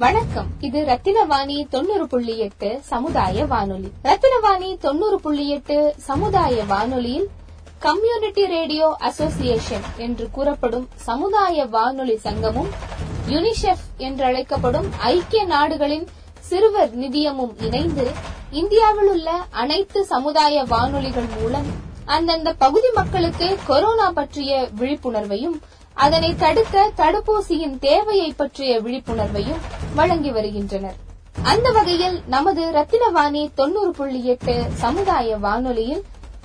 வணக்கம். இது ரத்தினவாணி தொண்ணூறு புள்ளி எட்டு சமுதாய வானொலி. ரத்தினவாணி தொண்ணூறு புள்ளி எட்டு சமுதாய வானொலியில் கம்யூனிட்டி ரேடியோ அசோசியேஷன் என்று கூறப்படும் சமுதாய வானொலி சங்கமும் யுனிசெஃப் என்றழைக்கப்படும் ஐக்கிய நாடுகளின் சிறுவர் நிதியமும் இணைந்து இந்தியாவில் உள்ள அனைத்து சமுதாய வானொலிகள் மூலம் அந்தந்த பகுதி மக்களுக்கு கொரோனா பற்றிய விழிப்புணர்வையும் அதனை தடுக்க தடுப்பூசியின் தேவையை பற்றிய விழிப்புணர்வையும் வழங்கி வருகின்றனர். அந்த வகையில் நமது ரத்தினவாணி தொண்ணூறு புள்ளி எட்டு சமுதாய வானொலியில்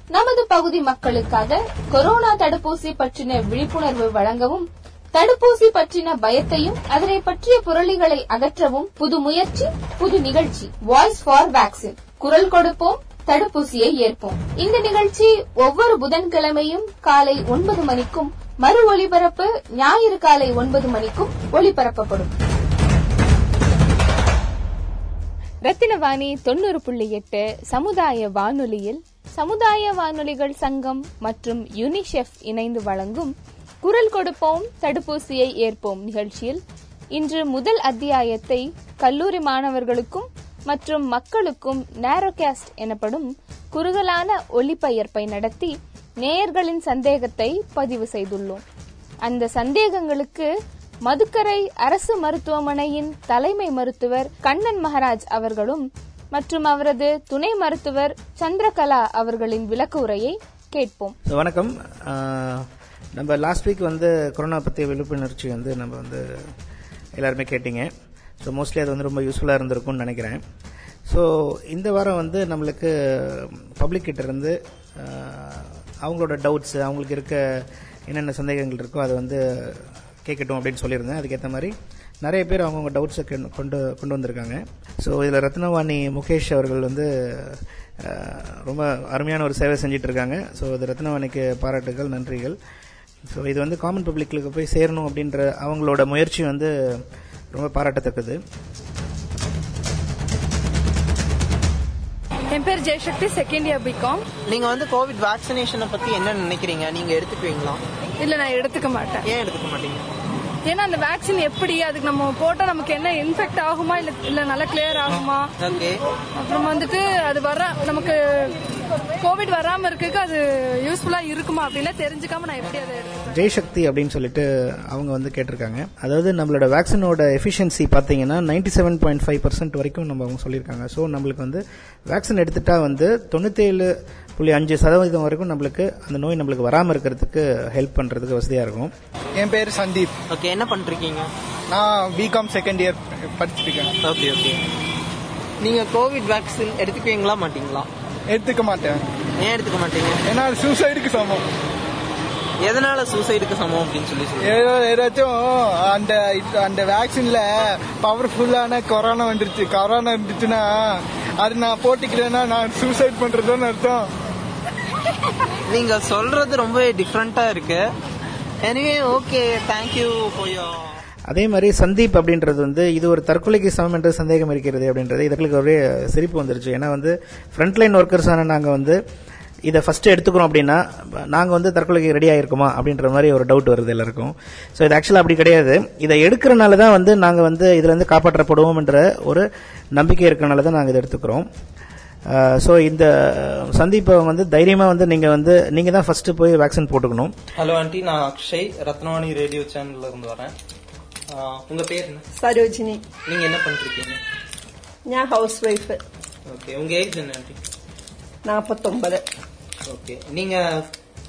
நமது பகுதி மக்களுக்காக கொரோனா தடுப்பூசி பற்றின விழிப்புணர்வு வழங்கவும் தடுப்பூசி பற்றின பயத்தையும் அதனை பற்றிய புரளிகளை அகற்றவும் புது முயற்சி புது நிகழ்ச்சி வாய்ஸ் ஃபார் வேக்சின் குரல் கொடுப்போம் தடுப்பூசியை ஏற்போம். இந்த நிகழ்ச்சி ஒவ்வொரு புதன்கிழமையும் காலை ஒன்பது மணிக்கும் மறு ஒலிபரப்பு ஞாயிறு காலை ஒன்பது மணிக்கும் ஒளிபரப்பப்படும் ரத்தினவாணி தொண்ணூறு புள்ளி எட்டு சமுதாய வானொலியில் சமுதாய வானொலிகள் சங்கம் மற்றும் யுனிசெஃப் இணைந்து வழங்கும் குரல் கொடுப்போம் தடுப்பூசியை ஏற்போம் நிகழ்ச்சியில் இன்று முதல் அத்தியாயத்தை கல்லூரி மாணவர்களுக்கும் மற்றும் மக்களுக்கும் நேரோகாஸ்ட் எனப்படும் குறுகலான ஒலிபெயர்ப்பை நடத்தி நேயர்களின் சந்தேகத்தை பதிவு செய்துள்ளோம். அந்த சந்தேகங்களுக்கு மதுக்கரை அரசு மருத்துவமனையின் தலைமை மருத்துவர் கண்ணன் மகராஜ் அவர்களும் மற்றும் அவரது துணை மருத்துவர் சந்திரகலா அவர்களின் விளக்க உரையை கேட்போம். வணக்கம். நம்ம லாஸ்ட் வீக் வந்து கொரோனா பற்றிய விழிப்புணர்ச்சி வந்து நம்ம வந்து எல்லாருமே கேட்டீங்க. ஸோ மோஸ்ட்லி அது வந்து ரொம்ப யூஸ்ஃபுல்லாக இருந்திருக்கும்னு நினைக்கிறேன். ஸோ இந்த வாரம் வந்து நம்மளுக்கு பப்ளிக் இருந்து அவங்களோட டவுட்ஸு அவங்களுக்கு இருக்க என்னென்ன சந்தேகங்கள் இருக்கோ அதை வந்து கேட்கட்டும் அப்படின்னு சொல்லியிருந்தேன். அதுக்கேற்ற மாதிரி நிறைய பேர் அவங்கவுங்க டவுட்ஸை கொண்டு கொண்டு வந்திருக்காங்க. ஸோ இதில் ரத்னவாணி முகேஷ் அவர்கள் வந்து ரொம்ப அருமையான ஒரு சேவை செஞ்சிட்டு இருக்காங்க ஸோ இது ரத்னவாணிக்கு பாராட்டுகள் நன்றிகள். ஸோ இது வந்து காமன் பப்ளிக்லுக்கு போய் சேரணும் அப்படின்ற அவங்களோட முயற்சி வந்து ரொம்ப பாராட்டத்தக்கது. என் பேர் ஜெயசக்தி செகண்ட் இயர் பிகாம் நீங்க வந்து கோவிட் வேக்சினேஷனை பத்தி என்ன நினைக்கிறீங்க? நீங்க எடுத்துக்குவீங்களா? இல்ல நான் எடுத்துக்க மாட்டேன். ஏன் எடுத்துக்க மாட்டீங்க? ஏன்னா அந்த வேக்சின் எப்படி? அதுக்கு நம்ம போட்டா நமக்கு என்ன இன்ஃபெக்ட் ஆகுமா? இல்ல இல்ல நல்லா கிளியர் ஆகுமா? ஓகே. அப்புறம் வந்துட்டு அது வர நமக்கு கோவிட் வராம இருக்கக்கு அது யூஸ்ஃபுல்லா இருக்குமா அப்படின்னா தெரிஞ்சுக்காம நான் எப்படி அதை ஜெய்சக்தி அப்படின்னு சொல்லிட்டு அவங்க வந்து கேட்டிருக்காங்க. அதாவது நம்மளோட வேக்சினோட எஃபிஷியன்சி பார்த்தீங்கன்னா ninety seven point five percent வரைக்கும் நம்ம அவங்க சொல்லியிருக்காங்க. ஸோ நம்மளுக்கு வந்து வேக்சின் எடுத்துட்டா வந்து தொண்ணூத்தேழு புள்ளி அஞ்சு சதவீதம் வரைக்கும் நம்மளுக்கு அந்த நோய் நம்மளுக்கு வராமல் இருக்கிறதுக்கு ஹெல்ப் பண்ணுறதுக்கு வசதியாக இருக்கும். என் பேர் சந்தீப். ஓகே என்ன பண்றீங்க நான் பிகாம் செகண்ட் இயர் படிச்சிருக்கேன். ஓகே ஓகே நீங்க கோவிட் வேக்சின் எடுத்துக்குவீங்களா மாட்டீங்களா? எடுத்துக்க மாட்டேன். ஏன் எடுத்துக்க மாட்டீங்க? ஏன்னா அது சூசைடுக்கு சமம். எதனால சூசைடுக்கு சமம் அப்படின்னு சொல்லி ஏதோ ஏதாச்சும் அந்த அந்த வேக்சின்ல பவர்ஃபுல்லான கொரோனா வந்துருச்சு. கொரோனா இருந்துச்சுன்னா அது நான் போட்டுக்கிறேன்னா நான் சூசைட் பண்றதுன்னு அர்த்தம். நீங்க சொல்றது ரொம்ப டிஃப்ரெண்டா இருக்கு. Anyway okay thank you for your அதே மாதிரி சந்தீப் அப்படின்றது வந்து இது ஒரு தற்கொலைக்கு சமம் என்ற சந்தேகம் இருக்கிறது அப்படின்றது இதுகளுக்கு ஒரே சிரிப்பு வந்துருச்சு. ஏன்னா வந்து ஃப்ரண்ட்லைன் ஒர்க்கர்ஸான நாங்கள் வந்து இதை ஃபஸ்ட்டு எடுத்துக்கிறோம் அப்படின்னா நாங்கள் வந்து தற்கொலைக்கு ரெடி ஆகிருக்குமா அப்படின்ற மாதிரி ஒரு டவுட் வருது எல்லாருக்கும். ஸோ இது ஆக்சுவலாக அப்படி கிடையாது. இதை எடுக்கிறனால தான் வந்து நாங்கள் வந்து இதுலேருந்து காப்பாற்றப்படுவோம்ன்ற ஒரு நம்பிக்கை இருக்கிறனால தான் நாங்கள் இதை எடுத்துக்கிறோம். ஸோ இந்த சந்தீப்பை வந்து தைரியமாக வந்து நீங்கள் வந்து நீங்கள் தான் ஃபர்ஸ்ட் போய் வேக்சின் போட்டுக்கணும். ஹலோ ஆண்டி நான் அக்ஷய் ரத்னவாணி ரேடியோ சேனல்ல இருந்து வரேன். உங்க பேர் என்ன? சரோஜினி. நீங்க என்ன பண்ணிருக்கீங்க? நான் ஹவுஸ் ஒய்ஃப் ஓகே உங்க ஏஜ் என்ன ஆண்டி நாற்பத்தொன்பது ஓகே நீங்க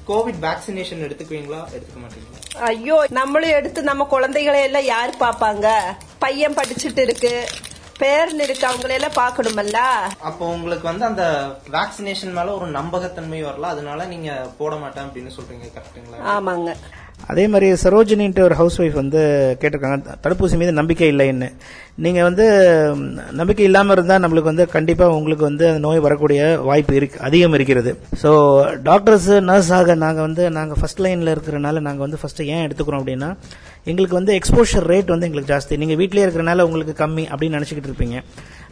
கோவிட் வேக்சினேஷன் எடுத்துக்குவீங்களா எடுத்துக்க மாட்டீங்களா? ஐயோ நம்மளும் எடுத்து நம்ம குழந்தைகளை எல்லாம் யார் பாப்பாங்க பையன் படிச்சுட்டு இருக்கு. பேர்னு இருக்கு அவங்களெல்லாம் பாக்கணுமல்ல அப்போ உங்களுக்கு வந்து அந்த வேக்சினேஷன் மேல ஒரு நம்பகத்தன்மை வரல அதனால நீங்க போட மாட்டேன் அப்படின்னு சொல்றீங்க கரெக்ட்டுங்களா ஆமாங்க. அதே மாதிரி சரோஜினின்ட்டு ஒரு ஹவுஸ் ஒய்ஃப் வந்து கேட்டிருக்காங்க தடுப்பூசி மீது நம்பிக்கை இல்லைன்னு. நீங்கள் வந்து நம்பிக்கை இல்லாமல் இருந்தால் நம்மளுக்கு வந்து கண்டிப்பாக உங்களுக்கு வந்து அந்த நோய் வரக்கூடிய வாய்ப்பு இருக்கு அதிகம் இருக்கிறது. ஸோ டாக்டர்ஸ் நர்ஸ் ஆக நாங்கள் வந்து நாங்கள் ஃபர்ஸ்ட் லைனில் இருக்கிறனால நாங்கள் வந்து ஃபஸ்ட்டு ஏன் எடுத்துக்கிறோம் அப்படின்னா எங்களுக்கு வந்து எக்ஸ்போஷர் ரேட் வந்து எங்களுக்கு ஜாஸ்தி. நீங்கள் வீட்டிலே இருக்கிறனால உங்களுக்கு கம்மி அப்படின்னு நினச்சிக்கிட்டு இருப்பீங்க.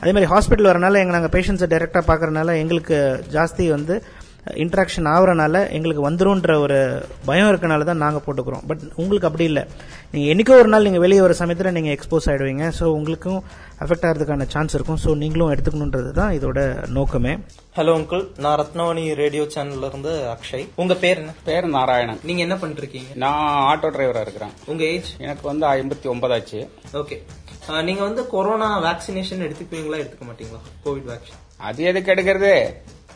அதே மாதிரி ஹாஸ்பிட்டல் வரனால எங்கள் நாங்கள் பேஷண்ட்ஸை டேரெக்டாக பார்க்குறனால எங்களுக்கு ஜாஸ்தி வந்து இன்ட்ராக்ஷன் ஆகுறனால எங்களுக்கு வந்துரும்ன்ற ஒரு பயம் இருக்கனால தான் நாங்கள் போட்டுக்கிறோம். பட் உங்களுக்கு அப்படி இல்லை. நீங்கள் என்னைக்கோ ஒரு நாள் நீங்கள் வெளியே வர சமயத்தில் நீங்கள் எக்ஸ்போஸ் ஆகிடுவீங்க ஸோ உங்களுக்கும் அஃபெக்ட் ஆகிறதுக்கான சான்ஸ் இருக்கும். ஸோ நீங்களும் எடுத்துக்கணுன்றது தான் இதோட நோக்கமே. ஹலோ அங்கிள் நான் ரத்னவாணி ரேடியோ சேனல்ல இருந்து அக்ஷய். உங்க பேர் என்ன? பேர் நாராயணன். நீங்க என்ன பண்ணிட்டு இருக்கீங்க நான் ஆட்டோ டிரைவரா இருக்கிறேன். உங்க ஏஜ் எனக்கு வந்து ஐம்பத்தி ஒன்பதாச்சு ஓகே நீங்க வந்து கொரோனா வேக்சினேஷன் எடுத்துக்குவீங்களா எடுத்துக்க மாட்டீங்களா? கோவிட் வேக்சின் அது எதுக்கு எடுக்கிறது?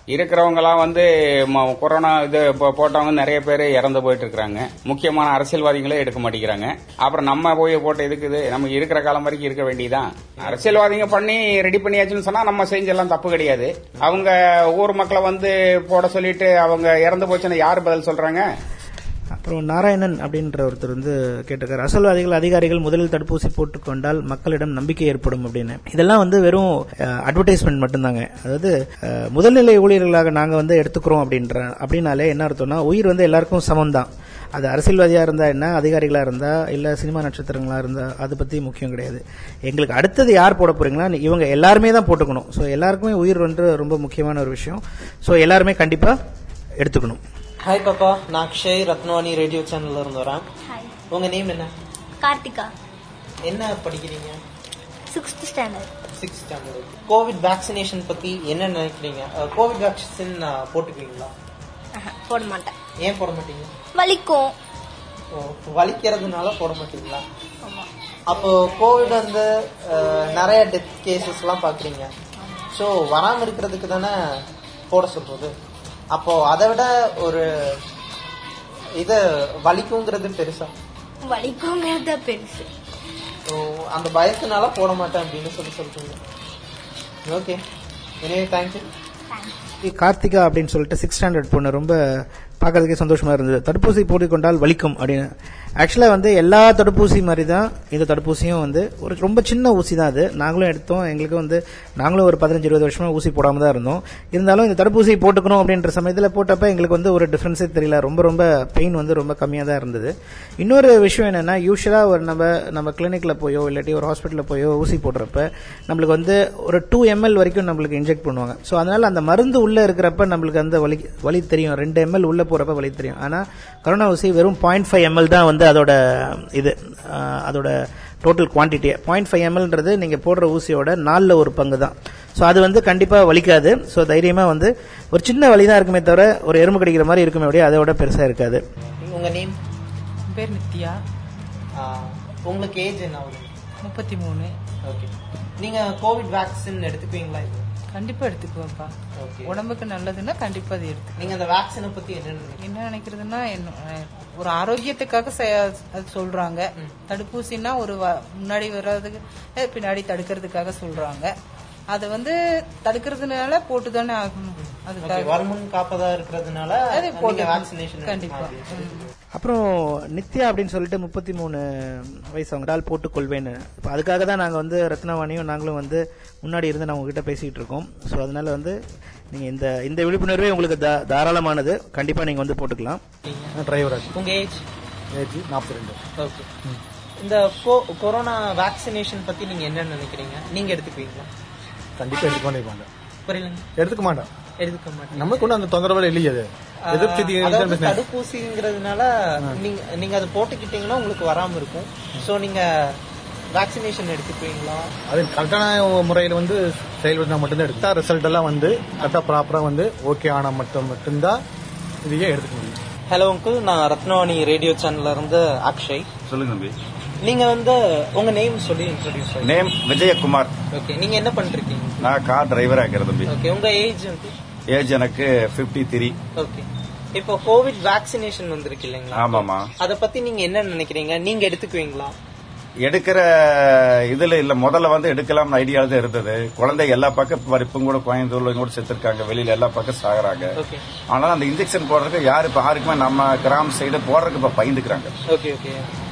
இருக்கிறவங்கலாம் வந்து ம- கொரோனா இது போ- போட்டவங்க நிறைய பேர் இறந்து போயிட்டு இருக்கிறாங்க முக்கியமான அரசியல்வாதிகளே எடுக்க மாட்டேங்கிறாங்க. அப்புறம் நம்ம போய் போட்டு எதுக்குது? நம்ம இருக்கிற காலம் வரைக்கும் இருக்க வேண்டியதான் அரசியல்வாதிங்க பண்ணி ரெடி பண்ணியாச்சுன்னு சொன்னா நம்ம செஞ்செல்லாம் தப்பு கிடையாது. அவங்க ஊர் மக்களை வந்து போட சொல்லிட்டு அவங்க இறந்து போச்சுன்னா யார் பதில் சொல்றாங்க? அப்புறம் நாராயணன் அப்படின்ற ஒருத்தர் வந்து கேட்டிருக்காரு. அரசல்வாதிகள் அதிகாரிகள் முதலில் தடுப்பூசி போட்டுக்கொண்டால் மக்களிடம் நம்பிக்கை ஏற்படும் அப்படின்னு. இதெல்லாம் வந்து வெறும் அட்வர்டைஸ்மெண்ட் மட்டும்தாங்க. அதாவது முதல்நிலை ஊழியர்களாக நாங்கள் வந்து எடுத்துக்கிறோம் அப்படின்ற அப்படின்னாலே என்ன அர்த்தம்னா உயிர் வந்து எல்லாருக்கும் சமம் தான் அது அரசியல்வாதியாக இருந்தா என்ன அதிகாரிகளாக இருந்தா இல்லை சினிமா நட்சத்திரங்களாக இருந்தா அதை பற்றி முக்கியம் கிடையாது. எங்களுக்கு அடுத்தது யார் போட போறீங்களா இவங்க எல்லாருமே தான் போட்டுக்கணும். ஸோ எல்லாருக்குமே உயிர் வந்து ரொம்ப முக்கியமான ஒரு விஷயம். ஸோ எல்லாருமே கண்டிப்பாக எடுத்துக்கணும். ஹாய் பாப்பா நான் அக்ஷய் ரத்னவாணி ரேடியோ சேனல்ல இருந்து வரேன் உங்க நேம் என்ன? கார்த்திகா. என்ன படிக்கிறீங்க? Sixth standard six standard Covid vaccination பத்தி என்ன நினைக்கிறீங்க? கோவிட் வேக்சின் போட்டுக்குவீங்களா போட மாட்டேன். ஏன் போட மாட்டீங்க? வலிக்கும். வலிக்கிறதுனால போட மாட்டீங்களா? அப்போ கோவிட் வந்து நிறைய டெத் கேசஸ் எல்லாம் பாக்குறீங்க ஸோ வராம இருக்கிறதுக்கு தானே போட சொல்றது? அப்போ அதை விட ஒரு இது வலிக்குங்கிறது பெருசா? வலிக்குங்கிறத பெருசு. அந்த பயத்தினால போட மாட்டேன் அப்படின்னு சொல்லி சொல்றீங்க. ஓகே எனவே தேங்க்யூ கார்த்திகா அப்படின்னு சொல்லிட்டு சிக்ஸ் ஸ்டாண்டர்ட் பொண்ணு ரொம்ப பார்க்கறதுக்கே சந்தோஷமா இருந்தது. தடுப்பூசி போட்டுக்கொண்டால் வலிக்கும் அப்படின்னு. ஆக்சுவலாக வந்து எல்லா தடுப்பூசி மாதிரி தான் இந்த தடுப்பூசியும் வந்து ஒரு ரொம்ப சின்ன ஊசி தான் அது. நாங்களும் எடுத்தோம். எங்களுக்கு வந்து நாங்களும் ஒரு பதினஞ்சு இருபது வருஷமா ஊசி போடாம தான் இருந்தோம். இருந்தாலும் இந்த தடுப்பூசி போட்டுக்கணும் அப்படின்ற சமயத்தில் போட்டப்ப எங்களுக்கு வந்து ஒரு டிஃப்ரென்ஸே தெரியல. ரொம்ப ரொம்ப பெயின் வந்து ரொம்ப கம்மியாக தான் இருந்தது. இன்னொரு விஷயம் என்னென்னா யூஸ்வலாக ஒரு நம்ம நம்ம கிளினிக்கில் போயோ இல்லாட்டி ஒரு ஹாஸ்பிட்டலில் போயோ ஊசி போடுறப்ப நம்மளுக்கு வந்து ஒரு டூ எம்எல் வரைக்கும் நம்மளுக்கு இன்ஜெக்ட் பண்ணுவாங்க. ஸோ அதனால் அந்த மருந்து உள்ளே இருக்கிறப்ப நம்மளுக்கு அந்த வலி வலி தெரியும். ரெண்டு எம்எல் உள்ள போறப்ப வலி தெரியும். ஆனா கொரோனா ஊசி வெறும் பாயிண்ட் ஃபைவ் எம்எல் தான் வந்து அதோட இது அதோட டோட்டல் குவான்டிட்டி பாயிண்ட் ஃபைவ் எம்எல்ன்றது நீங்க போடுற ஊசியோட நாலுல ஒரு பங்கு தான். ஸோ அது வந்து கண்டிப்பா வலிக்காது. ஸோ தைரியமா வந்து ஒரு சின்ன வலி தான் இருக்குமே தவிர ஒரு எறும்பு கடிக்கிற மாதிரி இருக்குமே ஒழிய அதோட பெருசா இருக்காது. உங்க நேம் பேர் நித்யா. உங்களுக்கு ஏஜ் என்ன? ஆகுது முப்பத்தி மூணு. ஓகே நீங்க கோவிட் வேக்சின் எடுத்துக்குவீங்களா கண்டிப்பா எடுத்துக்குவேன்ப்பா. உடம்புக்கு நல்லதுன்னா கண்டிப்பா அது எடுத்து நீங்க அந்த வேக்சினை பத்தி என்ன? என்ன நினைக்கிறதுன்னா ஒரு ஆரோக்கியத்துக்காக சொல்றாங்க. தடுப்பூசின்னா ஒரு முன்னாடி வர்றதுக்கு பின்னாடி தடுக்கிறதுக்காக சொல்றாங்க. அதை வந்து தடுக்கிறதுனால போட்டு தானே ஆகணும் அப்புறம் நித்யா அப்படின்னு சொல்லிட்டு முப்பத்தி மூணு வயசு அவங்க டால் போட்டுக் கொள்வேன்னு. இப்போ அதுக்காக தான் நாங்கள் வந்து ரத்னவாணியும் நாங்களும் வந்து முன்னாடி இருந்து நான் உங்ககிட்ட பேசிக்கிட்டு இருக்கோம். ஸோ அதனால வந்து நீங்கள் இந்த இந்த விழிப்புணர்வே உங்களுக்கு தா- தாராளமானது. கண்டிப்பாக நீங்கள் வந்து போட்டுக்கலாம். டிரைவர் உங்க ஏஜ் ஏஜ் நாற்பத்தி ரெண்டு ஓகே இந்த கொ- கொரோனா வேக்சினேஷன் பத்தி நீங்க என்ன நினைக்கிறீங்க? நீங்க எடுத்துக்குவீங்களா? கண்டிப்பா எடுத்துக்க மாட்டேன் புரியலங்க. எடுத்துக்க மாட்டேன் எடுத்துக்க மாட்டீங்க நமக்கு ஒன்றும் அந்த தொந்தரவு இல்லையே அது. அதாவது. தடுப்பூசிங்கிறதுனால நீங்க நீங்க அதை போட்டுக்கிட்டீங்கன்னா உங்களுக்கு வராம இருக்கும். சோ நீங்க வேக்சினேஷன் எடுத்துக்குவீங்களா அது கரெக்டான முறையில் வந்து செயல்படுத்தினா மட்டும்தான் எடுத்தா ரிசல்ட் எல்லாம் வந்து கரெக்டாக ப்ராப்பராக வந்து ஓகே ஆனால் மட்டும் மட்டும்தான் இதையே எடுத்துக்க முடியும். ஹலோ அங்கிள் நான் ரத்னவாணி ரேடியோ சேனல்ல இருந்து அக்ஷய். சொல்லுங்க தம்பி. நீங்க வந்து உங்க நேம் சொல்லி இன்ட்ரோடியூஸ் நேம் விஜயகுமார். ஓகே நீங்க என்ன பண்றீங்க? நான் கார் டிரைவரா இருக்கிறேன் தம்பி. ஓகே உங்க ஏஜ் வந்து? ஏஜ் எனக்கு 53 த்ரீ ஓகே இப்போ கோவிட் வேக்சினேஷன் வந்திருக்கு இல்லைங்களா? ஆமாமா அத பத்தி நீங்க என்ன நினைக்கிறீங்க? நீங்க எடுத்துக்குவீங்களா? எடுக்கிற இதுல இல்ல. முதல்ல வந்து எடுக்கலாம்னு ஐடியா தான் இருந்தது. குழந்தை எல்லா பக்கம் இப்ப கூட கோயம்புத்தூர்ல கூட செத்துருக்காங்க. வெளியில எல்லா பக்கம் சாகுறாங்க. ஓகே ஆனா அந்த இன்ஜெக்ஷன் போடுறதுக்கு யாரு இப்ப யாருக்குமே நம்ம கிராம சைடு போடுறதுக்கு இப்ப பயந்துக்கிறாங்க.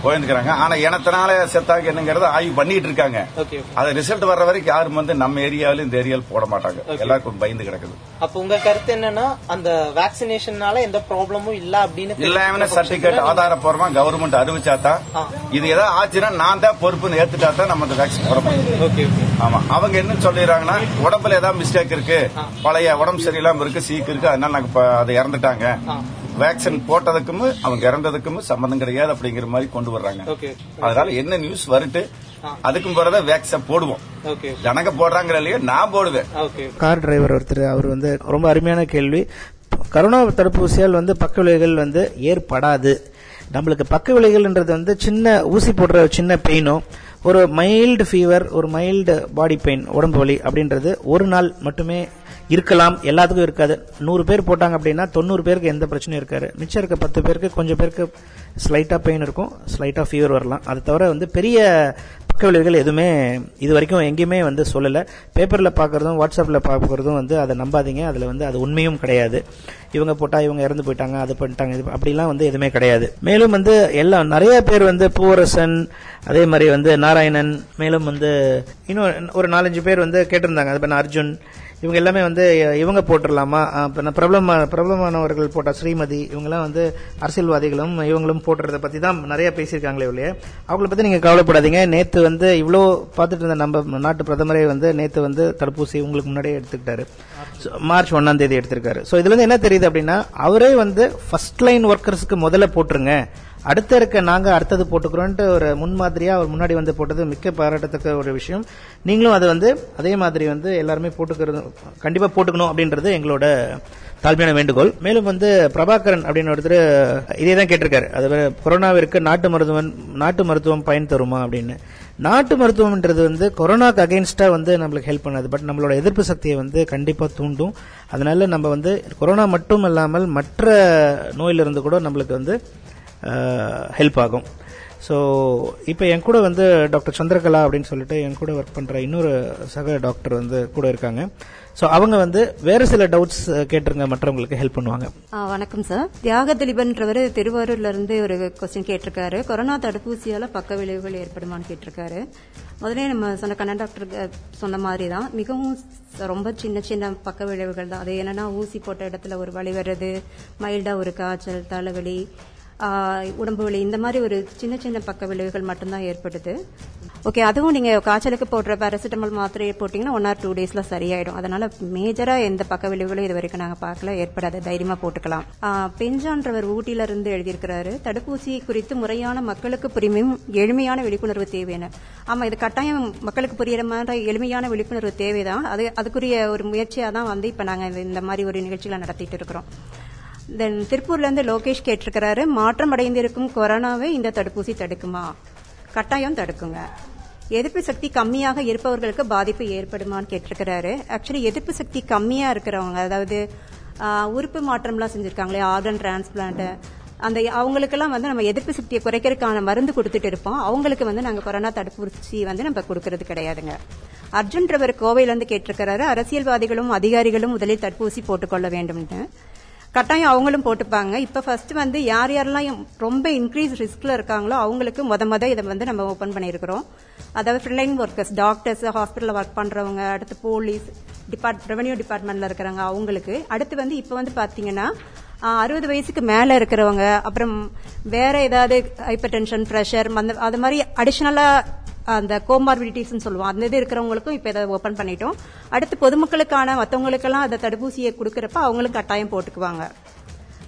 போயிருந்துக்கிறாங்க ஆனா இனத்தினால செத்தாங்க என்னங்கிறத ஆய்வு பண்ணிட்டு இருக்காங்க. அது ரிசல்ட் வர்ற வரைக்கும் யாரும் வந்து நம்ம ஏரியாவிலும் இந்த ஏரியாவில் போட மாட்டாங்க. எல்லாருக்கும் பயந்து கிடக்குது. அப்ப உங்க கருத்து என்னன்னா அந்த வேக்சினேஷன்னால எந்த ப்ராப்ளமும் இல்ல அப்படின்னு எல்லாமே சர்டிபிகேட் ஆதாரப்பூர்வமா கவர்மெண்ட் அறிவிச்சாதான் இது ஏதாவது ஆச்சுன்னா நான் தான் பொறுப்புன்னு ஏத்துட்டா தான் நம்ம அந்த வேக்சின் போட முடியும். ஓகே ஆமா. அவங்க என்ன சொல்லிடுறாங்கன்னா உடம்புல ஏதாவது மிஸ்டேக் இருக்கு. பழைய உடம்பு சரியில்லாம இருக்கு சீக்கு இருக்கு அதனால நாங்க அது இறந்துட்டாங்க. வேக்சின் போட்டதுக்கும் அவங்க இறந்ததுக்கும் சம்பந்தம் கிடையாது அப்படிங்கிற மாதிரி கொண்டு வர்றாங்க. ஓகே அதனால என்ன நியூஸ் வருட்டு அதுக்கும் பிறகு வேக்சின் போடுவோம். ஓகே ஜனங்க போடுறாங்க இல்லையா நான் போடுவேன். ஓகே கார் டிரைவர் ஒருத்தர் அவர் வந்து ரொம்ப அருமையான கேள்வி. கரோனா தடுப்பூசியால் வந்து பக்க விளைவுகள் வந்து ஏற்படாது. நம்மளுக்கு பக்க விளைவுகள்ன்றது வந்து சின்ன ஊசி போடுற சின்ன பெயினோ ஒரு மைல்டு ஃபீவர் ஒரு மைல்டு பாடி பெயின் உடம்பு வலி அப்படின்றது ஒரு நாள் மட்டுமே இருக்கலாம் எல்லாத்துக்கும் இருக்காது. நூறு பேர் போட்டாங்க அப்படின்னா தொண்ணூறு பேருக்கு எந்த பிரச்சனையும் இருக்காது. மிச்சம் இருக்க பத்து பேருக்கு கொஞ்சம் பேருக்கு ஸ்லைட்டாக பெயின் இருக்கும் ஸ்லைட்டாக ஃபீவர் வரலாம். அது தவிர வந்து பெரிய பக்க விளைவுகள் எதுவுமே இது வரைக்கும் எங்கேயுமே வந்து சொல்லலை. பேப்பரில் பார்க்குறதும் வாட்ஸ்அப்பில் பார்க்குறதும் வந்து அதை நம்பாதீங்க. அதில் வந்து அது உண்மையும் கிடையாது. இவங்க போட்டால் இவங்க இறந்து போயிட்டாங்க அது பண்ணிட்டாங்க இது அப்படிலாம் வந்து எதுவுமே கிடையாது. மேலும் வந்து எல்லாம் நிறைய பேர் வந்து பூவரசன் அதே மாதிரி வந்து நாராயணன் மேலும் வந்து இன்னும் ஒரு நாலஞ்சு பேர் வந்து கேட்டிருந்தாங்க. அது பண்ண அர்ஜுன். இவங்க எல்லாமே வந்து இவங்க போட்டுடலாமா? பிரபலமா பிரபலமானவர்கள் போட்ட ஸ்ரீமதி இவங்கெல்லாம் வந்து அரசியல்வாதிகளும் இவங்களும் போட்டுறத பற்றி தான் நிறைய பேசியிருக்காங்களே இல்லையே அவங்கள பற்றி நீங்கள் கவலைப்படாதீங்க. நேற்று வந்து இவ்வளோ பார்த்துட்டு இருந்த நம்ம நாட்டு பிரதமரே வந்து நேற்று வந்து தடுப்பூசி உங்களுக்கு முன்னாடியே எடுத்துக்கிட்டாரு. மார்ச் ஒன்றாம் தேதி எடுத்திருக்காரு. ஸோ இதுலேருந்து என்ன தெரியுது அப்படின்னா அவரே வந்து ஃபர்ஸ்ட் லைன் ஒர்க்கர்ஸ்க்கு முதல்ல போட்டுருங்க. அடுத்த இருக்க நாங்க அடுத்தது போட்டுக்கிறோன்ட்டு ஒரு முன்மாதிரியா அவர் முன்னாடி வந்து போட்டது மிக்க பாராட்டத்தக்க ஒரு விஷயம். நீங்களும் அதை வந்து அதே மாதிரி வந்து எல்லாருமே போட்டுக்கிறது கண்டிப்பா போட்டுக்கணும் அப்படின்றது எங்களோட தாழ்மையான வேண்டுகோள். மேலும் வந்து பிரபாகரன் அப்படின்னு ஒருத்தர் இதே தான் கேட்டிருக்காரு. அது கொரோனாவிற்கு நாட்டு மருத்துவம் நாட்டு மருத்துவம் பயன் தருமா அப்படின்னு. நாட்டு மருத்துவம்ன்றது வந்து கொரோனாக்கு அகேன்ஸ்டா வந்து நம்மளுக்கு ஹெல்ப் பண்ணாது. பட் நம்மளோட எதிர்ப்பு சக்தியை வந்து கண்டிப்பா தூண்டும். அதனால நம்ம வந்து கொரோனா மட்டும் இல்லாமல் மற்ற நோயிலிருந்து கூட நம்மளுக்கு வந்து ஹெல்ப் ஆகும். ஸோ இப்போ என் கூட வந்து டாக்டர் சந்திரகலா அப்படின்னு சொல்லிட்டு என் கூட ஒர்க் பண்ணுற இன்னொரு சக டாக்டர் வந்து கூட இருக்காங்க. ஸோ அவங்க வந்து வேறு சில டவுட்ஸ் கேட்டுருங்க மற்றவங்களுக்கு ஹெல்ப் பண்ணுவாங்க. வணக்கம் சார் தியாக திலீபன்றவர் திருவாரூர்ல இருந்து ஒரு கொஸ்டின் கேட்டிருக்காரு. கொரோனா தடுப்பூசியால பக்க விளைவுகள் ஏற்படுமான்னு கேட்டிருக்காரு. முதலே நம்ம சொன்ன கண்ணன் டாக்டர் சொன்ன மாதிரி தான் மிகவும் ரொம்ப சின்ன சின்ன பக்க விளைவுகள் தான். அது என்னன்னா ஊசி போட்ட இடத்துல ஒரு வழி வர்றது மைல்டா ஒரு காய்ச்சல் தலைவலி உடம்பு வலி இந்த மாதிரி ஒரு சின்ன சின்ன பக்க விளைவுகள் மட்டும்தான் ஏற்படுது. ஓகே அதுவும் நீங்க காய்ச்சலுக்கு போடுற பேராசிட்டமால் மாத்திரையை போட்டீங்கன்னா ஒன் ஆர் டூ டேஸ்ல சரியாயிடும். அதனால மேஜரா எந்த பக்க விளைவுகளும் இது வரைக்கும் நாங்க பார்க்கல. ஏற்படாது தைரியமா போட்டுக்கலாம். பெஞ்சான்றவர் ஊட்டியில இருந்து எழுதியிருக்கிறாரு தடுப்பூசி குறித்து முறையான மக்களுக்கு புரிமையும் எளிமையான விழிப்புணர்வு தேவைன்னு ஆமா இது கட்டாயம் மக்களுக்கு புரியுற மாதிரி எளிமையான விழிப்புணர்வு தேவைதான். அது அதுக்குரிய ஒரு முயற்சியா தான் வந்து இப்ப நாங்க இந்த- இந்த மாதிரி ஒரு நிகழ்ச்சிகளை நடத்திட்டு இருக்கிறோம். தென் திருப்பூர்ல இருந்து லோகேஷ் கேட்டிருக்கிறாரு. மாற்றம் அடைந்திருக்கும் கொரோனாவை இந்த தடுப்பூசி தடுக்குமா? கட்டாயம் தடுக்குங்க. எதிர்ப்பு சக்தி கம்மியாக இருப்பவர்களுக்கு பாதிப்பு ஏற்படுமான்னு கேட்டிருக்கிறாரு. ஆக்சுவலி எதிர்ப்பு சக்தி கம்மியா இருக்கிறவங்க அதாவது உறுப்பு மாற்றம்லாம் செஞ்சிருக்காங்களே ஆர்கன் டிரான்ஸ்பிளான்ட் அந்த அவங்களுக்கெல்லாம் வந்து நம்ம எதிர்ப்பு சக்தியை குறைக்கிறதுக்கான மருந்து கொடுத்துட்டு இருப்போம். அவங்களுக்கு வந்து நாங்கள் கொரோனா தடுப்பூசி வந்து நம்ம கொடுக்கறது கிடையாதுங்க. அர்ஜுன்றவர் கோவையிலேருந்து கேட்டிருக்கிறாரு அரசியல்வாதிகளும் அதிகாரிகளும் முதலில் தடுப்பூசி போட்டுக்கொள்ள வேண்டும்னு. கட்டாயம் அவங்களும் போட்டுப்பாங்க. இப்போ ஃபர்ஸ்ட் வந்து யார் யாரெல்லாம் ரொம்ப இன்க்ரீஸ் ரிஸ்க்ல இருக்காங்களோ அவங்களுக்கு முத முத இதை வந்து நம்ம ஓப்பன் பண்ணியிருக்கிறோம். அதாவது ஃப்ரண்ட்லைன் ஒர்க்கர்ஸ் டாக்டர்ஸ் ஹாஸ்பிட்டலில் ஒர்க் பண்ணுறவங்க அடுத்து போலீஸ் டிபார்ட் ரெவன்யூ டிபார்ட்மெண்ட்டில் இருக்கிறவங்க அவங்களுக்கு. அடுத்து வந்து இப்போ வந்து பார்த்தீங்கன்னா அறுபது வயசுக்கு மேலே இருக்கிறவங்க அப்புறம் வேற ஏதாவது ஹைப்பர் டென்ஷன் ப்ரெஷர் அது மாதிரி அடிஷ்னலாக அந்த கோமார்பிடிட்டிஸ்னு சொல்லுவோம். அந்த இது இருக்கிறவங்களுக்கும் இப்போ இதை ஓப்பன் பண்ணிட்டோம். அடுத்து பொதுமக்களுக்கான மற்றவங்களுக்கெல்லாம் அந்த தடுப்பூசியை கொடுக்குறப்ப அவங்களும் கட்டாயம் போட்டுக்குவாங்க.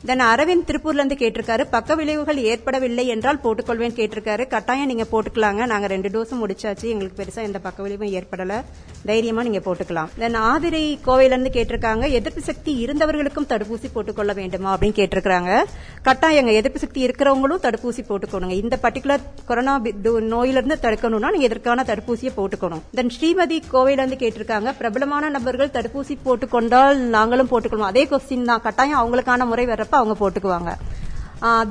தென் அரவிந்த் திருப்பூர்ல இருந்து கேட்டிருக்காரு பக்க விளைவுகள் ஏற்படவில்லை என்றால் போட்டுக்கொள்வேன் கேட்டிருக்காரு. கட்டாயம் நீங்க போட்டுக்கலாங்க. நாங்க ரெண்டு டோஸும் முடிச்சாச்சு. எங்களுக்கு பெருசா எந்த பக்க விளைவும் ஏற்படல. தைரியமா நீங்க போட்டுக்கலாம். தென் ஆதிரை கோவையில இருந்து கேட்டிருக்காங்க எதிர்ப்பு சக்தி இருந்தவர்களுக்கும் தடுப்பூசி போட்டுக்கொள்ள வேண்டுமா அப்படின்னு கேட்டிருக்காங்க கட்டாயங்க எதிர்ப்பு சக்தி இருக்கிறவங்களும் தடுப்பூசி போட்டுக்கணுங்க. இந்த பர்டிகுலர் கொரோனா நோயிலிருந்து தடுக்கணும்னா நீங்க இதற்கான தடுப்பூசியை போட்டுக்கணும். தென் ஸ்ரீமதி கோவையில இருந்து கேட்டிருக்காங்க பிரபலமான நபர்கள் தடுப்பூசி போட்டுக்கொண்டால் நாங்களும் போட்டுக்கணும் அதே கொஸ்டின் தான். கட்டாயம் அவங்களுக்கான முறை வர வர்றப்ப அவங்க போட்டுக்குவாங்க.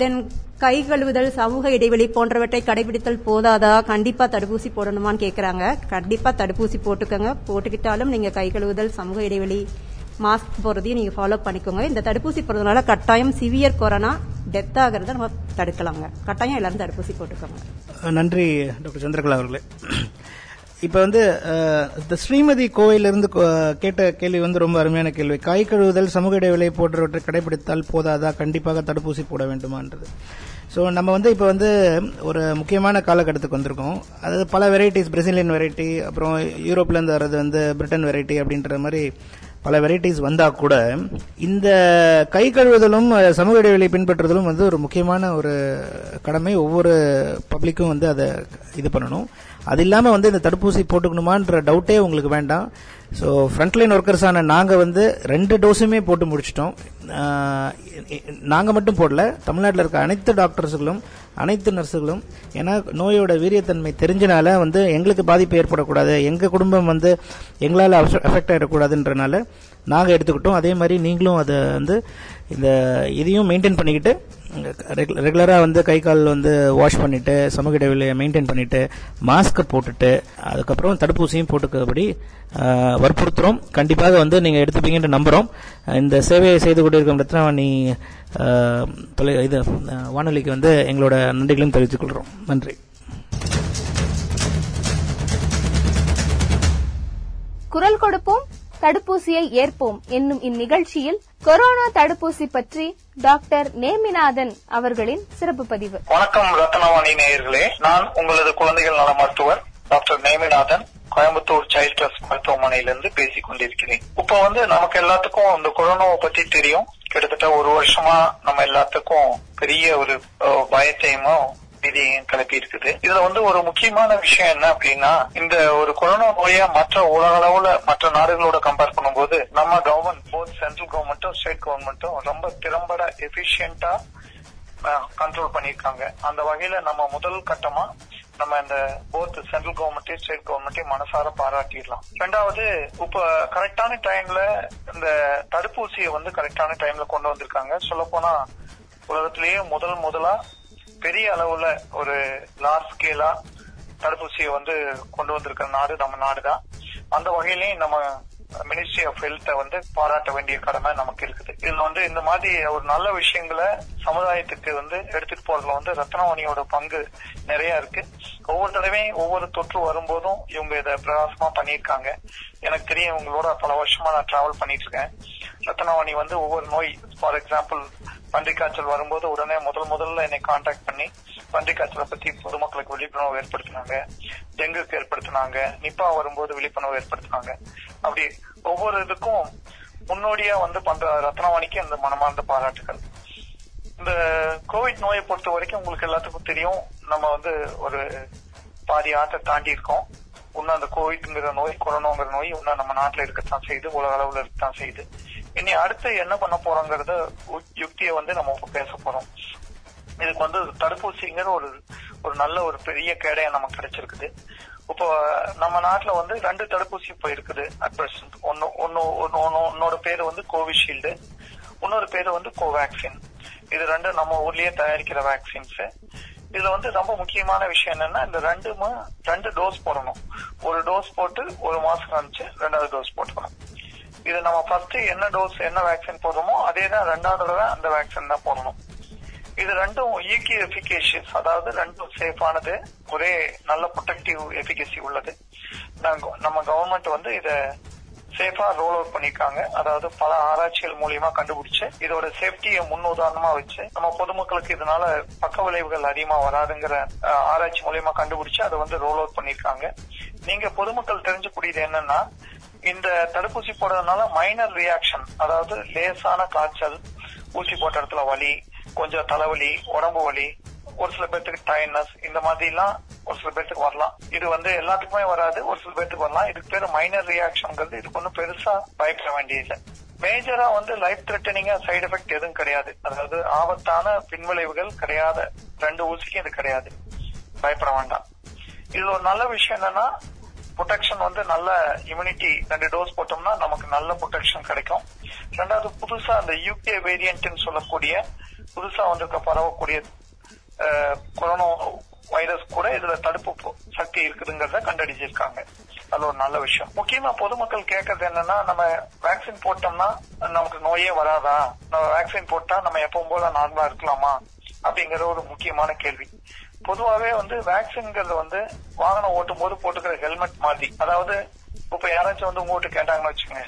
தென் கை கழுவுதல் சமூக இடைவெளி போன்றவற்றை கடைபிடித்தல் போதாதா? கண்டிப்பா தடுப்பூசி போடணுமான்னு கேட்கறாங்க கண்டிப்பா தடுப்பூசி போட்டுக்கோங்க. போட்டுக்கிட்டாலும் நீங்க கை கழுவுதல் சமூக இடைவெளி மாஸ்க் போறதையும் நீங்க ஃபாலோ பண்ணிக்கோங்க. இந்த தடுப்பூசி போடுறதுனால கட்டாயம் சிவியர் கொரோனா டெத் ஆகிறத நம்ம தடுக்கலாங்க. கட்டாயம் எல்லாரும் தடுப்பூசி போட்டுக்கோங்க. நன்றி டாக்டர் சந்திரகலா அவர்களே. இப்போ வந்து இந்த ஸ்ரீமதி கோவையிலிருந்து கொ- கேட்ட கேள்வி வந்து ரொம்ப அருமையான கேள்வி. கை கழுவுதல் சமூக இடைவெளி போன்றவற்றை கடைபிடித்தால் போதாதா? கண்டிப்பாக தடுப்பூசி போட வேண்டுமான்றது. ஸோ நம்ம வந்து இப்போ வந்து ஒரு முக்கியமான காலகட்டத்துக்கு வந்திருக்கோம். அதாவது பல வெரைட்டிஸ் பிரசிலியன் வெரைட்டி அப்புறம் யூரோப்லேருந்து வர்றது வந்து பிரிட்டன் வெரைட்டி அப்படின்ற மாதிரி பல வெரைட்டிஸ் வந்தால் கூட இந்த கை கழுவுதலும் சமூக இடைவெளி பின்பற்றுதலும் வந்து ஒரு முக்கியமான ஒரு கடமை. ஒவ்வொரு பப்ளிக்கும் வந்து அதை இது பண்ணணும். அது இல்லாமல் வந்து இந்த தடுப்பூசி போட்டுக்கணுமான்ற டவுட்டே உங்களுக்கு வேண்டாம். ஸோ ஃப்ரண்ட்லைன் ஒர்க்கர்ஸான நாங்கள் வந்து ரெண்டு டோஸுமே போட்டு முடிச்சிட்டோம். நாங்கள் மட்டும் போடல. தமிழ்நாட்டில் இருக்க அனைத்து டாக்டர்ஸுகளும் அனைத்து நர்ஸுகளும் ஏன்னா நோயோட வீரியத்தன்மை தெரிஞ்சனால வந்து எங்களுக்கு பாதிப்பு ஏற்படக்கூடாது. எங்கள் குடும்பம் வந்து எங்களால் அஃபெக்ட் ஆகிடக்கூடாதுன்றனால நாங்கள் எடுத்துக்கிட்டோம். அதே மாதிரி நீங்களும் அதை வந்து இந்த இதையும் மெயின்டைன் பண்ணிக்கிட்டு ரெகுலராக வந்து கை கால் வந்து வாஷ் பண்ணிட்டு சமூக இடைவெளியை மெயின்டைன் பண்ணிட்டு மாஸ்க்கை போட்டுட்டு அதுக்கப்புறம் தடுப்பூசியும் போட்டுக்கபடி வற்புறுத்துகிறோம் வற்புறுத்துறோம். கண்டிப்பாக வந்து நீங்கள் எடுத்துப்பீங்கன்னு நம்புகிறோம் இந்த சேவையை செய்து கொண்டிருக்கும் ரத்னவாணி தொலை இது வானொலிக்கு வந்து எங்களோட நன்றிகளையும் தெரிவித்துக் கொள்கிறோம் நன்றி. குரல் கொடுப்போம். தடுப்பூசியை ஏற்போம் என்னும் இந்நிகழ்ச்சியில் கொரோனா தடுப்பூசி பற்றி டாக்டர் நேமிநாதன் அவர்களின் சிறப்பு பதிவு. வணக்கம் ரத்னவாணி நேயர்களே. நான் உங்களது குழந்தைகள் நல மருத்துவர் doctor Neminathan Coimbatore child trust மருத்துவமனையிலிருந்து பேசிக் கொண்டிருக்கிறேன். இப்ப வந்து நமக்கு எல்லாத்துக்கும் இந்த கொரோனாவை பத்தி தெரியும். கிட்டத்தட்ட ஒரு வருஷமா நம்ம எல்லாத்துக்கும் பெரிய ஒரு பயத்தையும் பீதியையும் கிளப்பி இருக்குது. இதுல வந்து ஒரு முக்கியமான விஷயம் என்ன அப்படின்னா இந்த ஒரு கொரோனா நோயை மற்ற உலக அளவுல மற்ற நாடுகளோட கம்பேர் பண்ணும்போது நம்ம கவர்மெண்ட் போத் சென்ட்ரல் கவர்மெண்ட்டும் ஸ்டேட் கவர்மெண்ட்டும் ரொம்ப திறம்பட எஃபிஷியன்டா கண்ட்ரோல் பண்ணிருக்காங்க அந்த வகையில நம்ம முதல் கட்டமா நம்ம இந்த போத் சென்ட்ரல் கவர்மெண்ட்டையும் ஸ்டேட் கவர்மெண்ட்டையும் மனசார பாராட்டிடலாம். ரெண்டாவது இப்ப கரெக்டான டைம்ல இந்த தடுப்பூசியை வந்து கரெக்டான டைம்ல கொண்டு வந்திருக்காங்க. சொல்ல போனா உலகத்திலேயே முதல் முதலா பெரிய அளவுல ஒரு லார்ஜ் ஸ்கேலா தடுப்பூசியை வந்து கொண்டு வந்திருக்கிற நாடு நம்ம நாடு தான் அந்த வகையிலையும் நம்ம மினிஸ்ட்ரி ஆஃப் ஹெல்த்தை வந்து பாராட்ட வேண்டிய கடமை நமக்கு இருக்குது. இதுல வந்து இந்த மாதிரி ஒரு நல்ல விஷயங்களை சமுதாயத்துக்கு வந்து எடுத்துட்டு போறதுல வந்து ரத்னவாணியோட பங்கு நிறைய இருக்கு. ஒவ்வொரு தடவையும் ஒவ்வொரு தொற்று வரும்போதும் இவங்க இதை பிரகாசமா பண்ணியிருக்காங்க. எனக்கு தெரியும் இவங்களோட பல வருஷமா நான் டிராவல் பண்ணிட்டு இருக்கேன். ரத்னவாணி வந்து ஒவ்வொரு நோய் ஃபார் எக்ஸாம்பிள் பன்றி காய்ச்சல் வரும்போது உடனே முதல் முதல்ல என்னை காண்டாக்ட் பண்ணி பன்றி காய்ச்சலை பத்தி பொதுமக்களுக்கு விழிப்புணர்வு ஏற்படுத்தினாங்க. டெங்குக்கு ஏற்படுத்தினாங்க. நிப்பா வரும்போது விழிப்புணர்வு ஏற்படுத்தினாங்க. அப்படி ஒவ்வொரு இதுக்கும் முன்னோடியா வந்து பண்ற ரத்னவாணிக்கு அந்த மனமார்ந்த பாராட்டுகள். இந்த கோவிட் நோயை பொறுத்த வரைக்கும் உங்களுக்கு எல்லாத்துக்கும் தெரியும். நம்ம வந்து ஒரு பாதி ஆட்டை தாண்டி இருக்கோம். இன்னும் அந்த கோவிட்ங்கிற நோய் கொரோனாங்கிற நோய் இன்னும் நம்ம நாட்டுல இருக்கத்தான் செய்யுது உலக அளவுல இருக்கத்தான் செய்யுது இனி அடுத்து என்ன பண்ண போறோங்கிறத யுக்தியை வந்து நம்ம பேச போறோம். இதுக்கு வந்து தடுப்பூசிங்கிற ஒரு ஒரு நல்ல ஒரு பெரிய கேடையா நமக்கு கிடைச்சிருக்குது. இப்போ நம்ம நாட்டுல வந்து ரெண்டு தடுப்பூசி இப்போ இருக்குது அட் பிரசன்ட் ஒன்னு ஒன்னு ஒன்னு ஒன்னு- ஒன்னோட பேரு வந்து கோவிஷீல்டு இன்னொரு பேரு வந்து கோவேக்சின். இது ரெண்டும் நம்ம ஊர்லயே தயாரிக்கிற வேக்சின்ஸ் இதுல வந்து ரொம்ப முக்கியமான விஷயம் என்னன்னா இந்த ரெண்டுமே ரெண்டு டோஸ் போடணும். ஒரு டோஸ் போட்டு ஒரு மாசம் கழிச்சு ரெண்டாவது டோஸ் போட்டுக்கணும். இது நம்ம ஃபர்ஸ்ட் என்ன டோஸ் என்ன வேக்சின் போடுறோமோ அதே தான் ரெண்டாவது தடவை அந்த வேக்சின் தான் போடணும். இது ரெண்டும் ஈக்கி எஃபிகேஷியஸ் அதாவது ரெண்டும் சேஃபானது ஒரே நல்ல ப்ரொடெக்டிவ் எஃபிகசி உள்ளது. நம்ம கவர்மெண்ட் வந்து இத சேஃபா ரோல் அவுட் பண்ணிருக்காங்க அதாவது பல ஆராய்ச்சிகள் மூலியமா கண்டுபிடிச்சு இதோட சேஃப்டியை முன்னுதாரணமா வச்சு நம்ம பொதுமக்களுக்கு இதனால பக்க விளைவுகள் அதிகமா வராதுங்கிற ஆராய்ச்சி மூலியமா கண்டுபிடிச்சு அதை வந்து ரோல் அவுட் பண்ணிருக்காங்க நீங்க பொதுமக்கள் தெரிஞ்சக்கூடியது என்னன்னா இந்த தடுப்பூசி போடுறதுனால மைனர் ரியாக்ஷன் அதாவது லேசான காய்ச்சல் ஊசி போட்ட இடத்துல வலி கொஞ்சம் தலைவலி உடம்பு வலி ஒரு சில பேர்த்துக்கு டயர்னஸ் இந்த மாதிரி எல்லாம் ஒரு சில பேர்த்துக்கு வரலாம். இது வந்து எல்லாத்துக்குமே வராது ஒரு சில பேர்த்துக்கு வரலாம். இதுக்கு பேர் மைனர் ரியாக்ஷன்ங்கிறது இதுக்கு ஒன்றும் பெருசா பயப்பட வேண்டியதில்லை. மேஜரா வந்து லைஃப் த்ரெட்டனிங்கா சைடு எஃபெக்ட் எதுவும் கிடையாது. அதாவது ஆபத்தான பின்விளைவுகள் கிடையாது ரெண்டு ஊசிக்கும் இது கிடையாது. பயப்பட வேண்டாம். இதுல ஒரு நல்ல விஷயம் என்னன்னா ப்ரொடெக்ஷன் வந்து நல்ல இம்யூனிட்டி ரெண்டு டோஸ் போட்டோம்னா நமக்கு நல்ல ப்ரொடெக்ஷன் கிடைக்கும். ரெண்டாவது புதுசா அந்த யூகே வேரியன்ட்னு சொல்லக்கூடிய புதுசா வந்திருக்க பரவக்கூடிய கொரோனா வைரஸ் கூட இதுல தடுப்பு சக்தி இருக்குதுங்கிறத கண்டறிஞ்சிருக்காங்க. அது ஒரு நல்ல விஷயம். முக்கியமா பொதுமக்கள் கேட்கறது என்னன்னா நம்ம வேக்சின் போட்டோம்னா நமக்கு நோயே வராதா? நம்ம வேக்சின் போட்டா நம்ம எப்பவும் போல நார்மலா இருக்கலாமா? அப்படிங்கிற ஒரு முக்கியமான கேள்வி. பொதுவாவே வந்து வேக்சின்ங்கிறது வந்து வாகனம் ஓட்டும் போது போட்டுக்கிற ஹெல்மெட் மாதிரி. அதாவது இப்ப யாராச்சும் வந்து உங்ககிட்ட கேட்டாங்கன்னு வச்சுங்க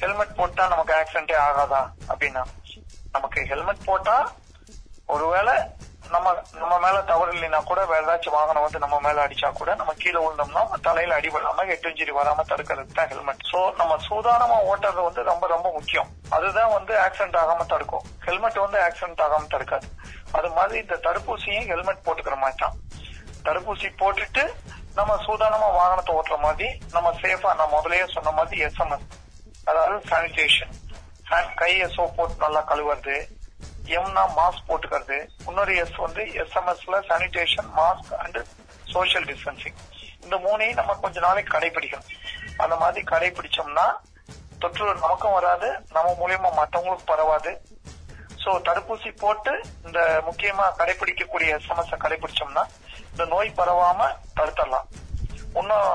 ஹெல்மெட் போட்டா நமக்கு ஆக்சிடென்டே ஆகாதா அப்படின்னா நமக்கு ஹெல்மெட் போட்டா ஒருவேளை நம்ம நம்ம மேல தவறு இல்லைன்னா கூட வேற ஏதாச்சும் வாகனம் வந்து நம்ம மேல அடிச்சா கூட நம்ம கீழே விழுந்தோம்னா தலையில அடிபடாம எட்டு வராம தடுக்கிறதுக்கு தான் ஹெல்மெட் சோ நம்ம சூதானமா ஓட்டுறது வந்து ரொம்ப ரொம்ப முக்கியம். அதுதான் வந்து ஆக்சிடென்ட் ஆகாம தடுக்கும். ஹெல்மெட் வந்து ஆக்சிடென்ட் ஆகாம தடுக்காது. அது மாதிரி இந்த தடுப்பூசியும் ஹெல்மெட் போட்டுக்கிற மாதிரி தான். தடுப்பூசி போட்டுட்டு நம்ம சூதானமா வாகனத்தை ஓட்டுற மாதிரி நம்ம சேஃபா நான் முதலே சொன்ன மாதிரி எஸ்எம்எஸ் அதாவது சானிடேஷன் கையை சோப் போட்டு நல்லா கழுவுறது எம்னா மாஸ்க் போட்டுக்கிறது. இன்னொரு எஸ் வந்து எஸ்எம்எஸ்ல sanitation mask and social distancing இந்த மூணையும் நம்ம கொஞ்ச நாளைக்கு கடைபிடிக்கணும் அந்த மாதிரி கடைபிடிச்சோம்னா தொற்று நமக்கும் வராது நம்ம மூலியமா மற்றவங்களுக்கும் பரவாது. சோ தடுப்பூசி போட்டு இந்த முக்கியமா கடைபிடிக்கக்கூடிய எஸ்எம்எஸ் கடைபிடிச்சோம்னா இந்த நோய் பரவாம தடுத்துடலாம் இன்னும்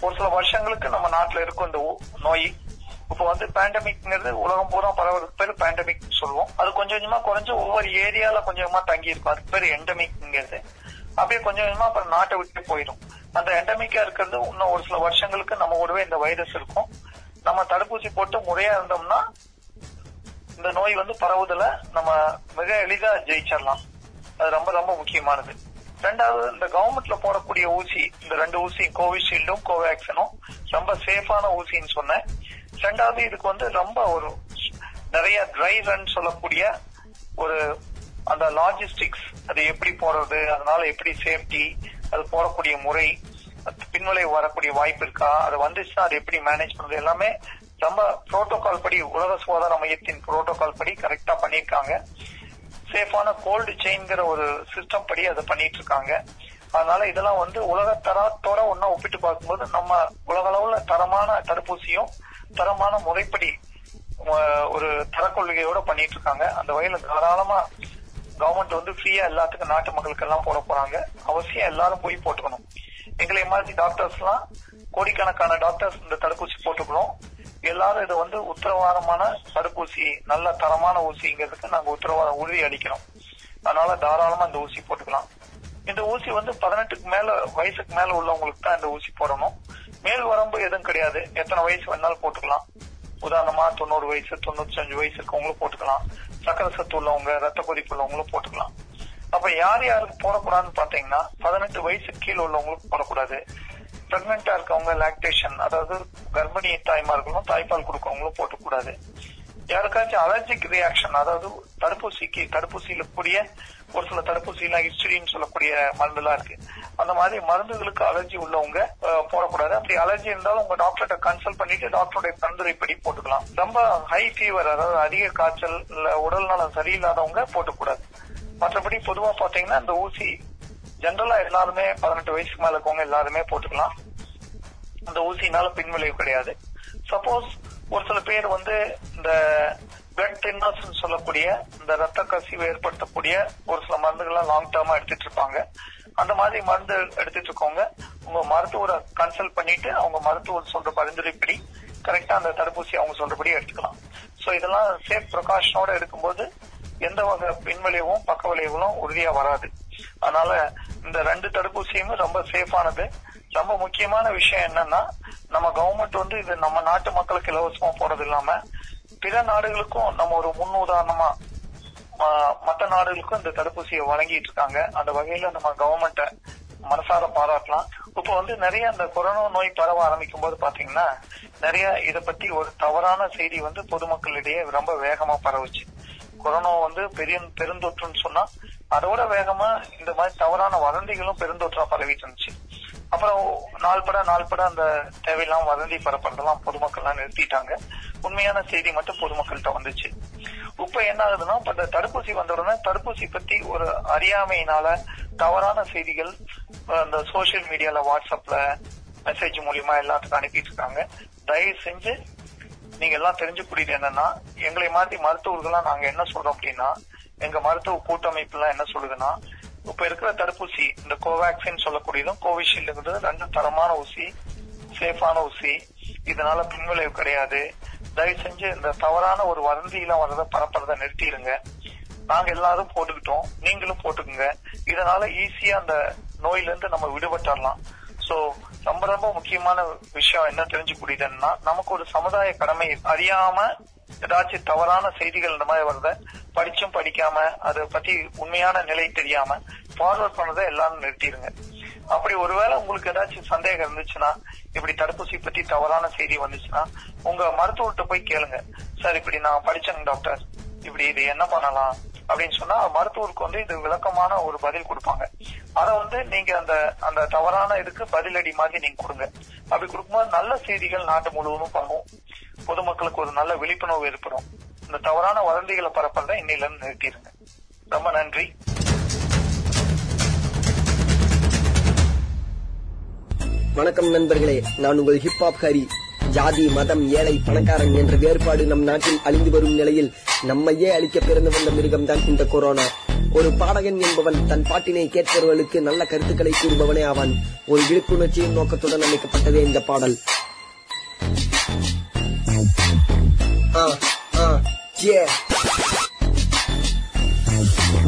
ஒரு சில வருஷங்களுக்கு நம்ம நாட்டுல இருக்கும் இந்த நோய். இப்போ வந்து பேண்டமிக்ங்கிறது உலகம் பூரா பரவுறதுக்கு பேர் பேண்டமிக் சொல்லுவோம். அது கொஞ்சம் கொஞ்சமா குறைஞ்சு ஒவ்வொரு ஏரியால கொஞ்சம் கொஞ்சமா தங்கி இருக்கும் அதுக்கு பேர் எண்டமிக்ங்கிறது அப்படியே கொஞ்சம் கொஞ்சமா அப்புறம் நாட்டை விட்டு போயிடும். அந்த எண்டமிக்கா இருக்கிறது இன்னும் ஒரு சில வருஷங்களுக்கு நம்ம கூடவே இந்த வைரஸ் இருக்கும். நம்ம தடுப்பூசி போட்டு முறையா இருந்தோம்னா இந்த நோய் வந்து பரவுதல நம்ம மிக எளிதா ஜெயிச்சிடலாம். அது ரொம்ப ரொம்ப முக்கியமானது. ரெண்டாவது இந்த கவர்மெண்ட்ல போடக்கூடிய ஊசி இந்த ரெண்டு ஊசி கோவிஷீல்டும் கோவேக்சினும் ரொம்ப சேஃபான ஊசின்னு சொன்னேன். ரெண்டாவது இதுக்கு வந்து ரொம்ப ஒரு நிறைய ட்ரை ரன் சொல்லக்கூடிய ஒரு அந்த லாஜிஸ்டிக்ஸ் அது எப்படி போடுறது அதனால எப்படி சேஃப்டி அது போடக்கூடிய முறை அது வரக்கூடிய வாய்ப்பு இருக்கா அது வந்துச்சுன்னா அது எப்படி மேனேஜ் பண்றது எல்லாமே ரொம்ப புரோட்டோகால் படி உலக சுகாதார மையத்தின் புரோட்டோகால் படி கரெக்டா பண்ணிருக்காங்க சேஃபான கோல்டு செயின்ங்கிற ஒரு சிஸ்டம் படி அதை பண்ணிட்டு இருக்காங்க அதனால இதெல்லாம் வந்து உலக தரத்தோட ஒன்னா ஒப்பிட்டு பார்க்கும்போது நம்ம உலக அளவுல தரமான தடுப்பூசியும் தரமான முறைப்படி ஒரு தரக்கொள்கையோட பண்ணிட்டு இருக்காங்க அந்த வகையில தாராளமா கவர்மெண்ட் வந்து ஃப்ரீயா எல்லாத்துக்கும் நாட்டு மக்களுக்கு எல்லாம் போட போறாங்க. அவசியம் எல்லாரும் போய் போட்டுக்கணும். எங்களை மாதிரி டாக்டர்ஸ் எல்லாம் கோடிக்கணக்கான டாக்டர்ஸ் இந்த தடுப்பூசி போட்டுக்கணும். எல்லாரும் இதை வந்து உத்தரவாதமான தடுப்பூசி நல்ல தரமான ஊசிங்கிறதுக்கு நாங்க உத்தரவாதம் உறுதி அளிக்கிறோம் அதனால தாராளமா இந்த ஊசி போட்டுக்கலாம். இந்த ஊசி வந்து பதினெட்டுக்கு மேல வயசுக்கு மேல உள்ளவங்களுக்கு தான் இந்த ஊசி போடணும். மேல் வரம்பு எதுவும் கிடையாது. எத்தனை வயசு வேணாலும் போட்டுக்கலாம். உதாரணமா தொண்ணூறு வயசு தொண்ணூத்தி அஞ்சு வயசு இருக்கவங்களும் போட்டுக்கலாம். சக்கரை சத்து உள்ளவங்க ரத்த கொதிப்பு உள்ளவங்களும் போட்டுக்கலாம். அப்ப யார் யாருக்கு போடக்கூடாதுன்னு பாத்தீங்கன்னா பதினெட்டு வயசு கீழே உள்ளவங்களுக்கு போடக்கூடாது. பிரெக்னெண்டா இருக்கவங்க லாக்டேஷன் அதாவது கர்ப்பிணி தாய்மார்களும் தாய்ப்பால் கொடுக்கறவங்களும் போட்டக்கூடாது. யாருக்காச்சும் அலர்ஜிக் ரியாக்ஷன் அதாவது தடுப்பூசிக்கு தடுப்பூசியில கூடிய ஒரு சில தடுப்பூசிலாம் ஹிஸ்டரின்னு சொல்லக்கூடிய மருந்துலாம் இருக்கு. அந்த மாதிரி மருந்துகளுக்கு அலர்ஜி உள்ளவங்க போடக்கூடாது. அப்படி அலர்ஜி இருந்தாலும் உங்க டாக்டர்கிட்ட கன்சல்ட் பண்ணிட்டு டாக்டருடைய பரிந்துரைப்படி போட்டுக்கலாம். ரொம்ப ஹை ஃபீவர் அதாவது அதிக காய்ச்சல் இல்ல உடல் நலம் சரியில்லாதவங்க போட்டுக்கூடாது. மற்றபடி பொதுவா பாத்தீங்கன்னா இந்த ஊசி ஜென்ரலா எல்லாருமே பதினெட்டு வயசுக்கு மேல இருக்கவங்க எல்லாருமே போட்டுக்கலாம். அந்த ஊசினால பின்விளைவு கிடையாது. சப்போஸ் ஒரு சில பேர் வந்து இந்த பிளட் தின்னர்ஸ் சொல்லக்கூடிய இந்த ரத்த கசிவு ஏற்படுத்தக்கூடிய ஒரு சில மருந்துகள்லாம் லாங் டேர்மா எடுத்துட்டு இருப்பாங்க. அந்த மாதிரி மருந்து எடுத்துட்டு இருக்கவங்க உங்க மருத்துவரை கன்சல்ட் பண்ணிட்டு அவங்க மருத்துவர் சொல்ற பரிந்துரைப்படி கரெக்டா அந்த தடுப்பூசி அவங்க சொல்றபடி எடுத்துக்கலாம். சோ இதெல்லாம் சேஃப் ப்ரிகாஷனோட எடுக்கும்போது எந்த வகை பின்விளைவும் பக்க விளைவுகளும் உறுதியா வராது. அதனால இந்த ரெண்டு தடுப்பூசியுமே ரொம்ப சேஃபானது ரொம்ப முக்கியமான விஷயம் என்னன்னா நம்ம கவர்மெண்ட் வந்து இது நம்ம நாட்டு மக்களுக்கு இலவசமா போறது இல்லாம பிற நாடுகளுக்கும் நம்ம ஒரு முன் உதாரணமா மற்ற மத்த நாடுகளுக்கும் இந்த தடுப்பூசியை வழங்கிட்டு இருக்காங்க. அந்த வகையில நம்ம கவர்மெண்ட்டை மனசார பாராட்டலாம். இப்ப வந்து நிறைய அந்த கொரோனா நோய் பரவ ஆரம்பிக்கும் போது பாத்தீங்கன்னா நிறைய இத பத்தி ஒரு தவறான செய்தி வந்து பொதுமக்களிடையே ரொம்ப வேகமா பரவுச்சு. கொரோனா வந்து பெரிய பெருந்தொற்றுன்னு சொன்னா அதோட வேகமா இந்த மாதிரி தவறான வதந்திகளும் பெருந்தொற்றா பரவிட்டு இருந்துச்சு. அப்புறம் நாள்பட நாள்பட அந்த தேவையெல்லாம் வதந்தி பரப்புறதெல்லாம் பொதுமக்கள்லாம் நிறுத்திட்டாங்க. உண்மையான செய்தி மட்டும் பொதுமக்கள்கிட்ட வந்துச்சு. இப்ப என்ன ஆகுதுன்னா இப்ப இந்த தடுப்பூசி வந்த உடனே தடுப்பூசி பத்தி ஒரு அறியாமையினால தவறான செய்திகள் அந்த சோசியல் மீடியால வாட்ஸ்அப்ல மெசேஜ் மூலியமா எல்லாத்துக்கும் அனுப்பிட்டு இருக்காங்க. தயவு செஞ்சு நீங்க எல்லாம் தெரிஞ்சுக்கூடியது என்னன்னா எங்களை மாதிரி மருத்துவர்கள்லாம் நாங்க என்ன சொல்றோம் அப்படின்னா எங்க மருத்துவ கூட்டமைப்பு எல்லாம் என்ன சொல்லுதுன்னா இப்ப இருக்கிற தடுப்பூசி இந்த கோவேக்சின் சொல்லக்கூடியதும் கோவிஷீல்டுங்கிறது ரெண்டு தரமான ஊசி சேஃபான ஊசி. இதனால பின்விளைவு கிடையாது. தயவு செஞ்சு இந்த தவறான ஒரு வதந்தியெல்லாம் வர்றத பரப்புறத நிறுத்திடுங்க. நாங்க எல்லாரும் போட்டுக்கிட்டோம். நீங்களும் போட்டுக்குங்க. இதனால ஈஸியா அந்த நோயில இருந்து நம்ம விடுபட்டரலாம் சோ ரொம்ப ரொம்ப முக்கியமான விஷயம் என்ன தெரிஞ்சுக்கூடியதுன்னா நமக்கு ஒரு சமுதாய கடமை அறியாம ஏதாச்சும் தவறான செய்திகள் இந்த மாதிரி வருத? படிச்சும் படிக்காம அதை பத்தி உண்மையான நிலை தெரியாம ஃபார்வர்ட் பண்ணதை எல்லாரும் நிறுத்திடுங்க. அப்படி ஒருவேளை உங்களுக்கு ஏதாச்சும் சந்தேகம் இருந்துச்சுன்னா இப்படி தடுப்பூசி பத்தி தவறான செய்தி வந்துச்சுன்னா உங்க மருத்துவர்கிட்ட போய் கேளுங்க. சார் இப்படி நான் படிச்சேங்க டாக்டர். இப்படி இது என்ன பண்ணலாம்? அப்படின்னு சொன்னா மருத்துவருக்கு வந்து இது விளக்கமான ஒரு பதில் கொடுப்பாங்க. அத வந்து நீங்க அந்த அந்த தவறான இதுக்கு பதிலடி மாதிரி நீங்க கொடுங்க. அப்படி கொடுக்கும்போது நல்ல செய்திகள் நாட்டு முழுவதும் பரவும். பொதுமக்களுக்கு ஒரு நல்ல விழிப்புணர்வு ஏற்படும். இந்த தவறான வதந்திகளை பரப்புறதை இன்னையில இருந்து நிறுத்திடுங்க ரொம்ப நன்றி. வணக்கம் நண்பர்களே நான் உங்கள் ஹிப்ஹாப் ஹரி. ஜாதி மதம் ஏழை பணக்காரன் என்ற வேறுபாடு நம் நாட்டில் அழிந்து வரும் நிலையில் நம்மையே அழிக்க பிறந்து வந்த மிருகம்தான் இந்த கொரோனா. ஒரு பாடகன் என்பவன் தன் பாட்டினை கேட்பவர்களுக்கு நல்ல கருத்துக்களை கூறுபவனே ஆவான். ஒரு விழிப்புணர்ச்சியின் நோக்கத்துடன் அமைக்கப்பட்டதே இந்த பாடல். Yeah.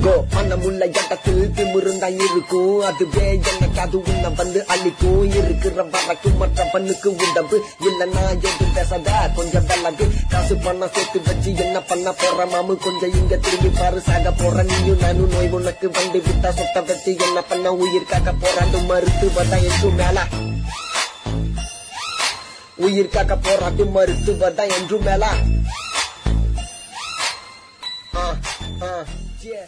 கோ மனமுள்ள இடத்தில் திமிருந்தான் இருக்கும் அதுவே எனக்கு அது உன்னை வந்து அழிக்கும் இருக்கிற வரக்கு மற்ற பண்ணுக்கு உடம்பு இல்லைன்னா எது பேசாத. கொஞ்சம் விலகு. காசு பண்ண சேர்த்து வச்சு என்ன பண்ண போற மாமு? கொஞ்சம் இங்க திரும்பி பாரு சாக போற. நீயும் நானும் நோய் உனக்கு வந்து விட்டா சொத்த வச்சு என்ன பண்ண? உயிர் காக்க போறாண்டு மருத்துவதா என்றும் மேல. உயிர் காக்க போராட்டு மருத்துவதா என்றும் மேல. Uh, yeah.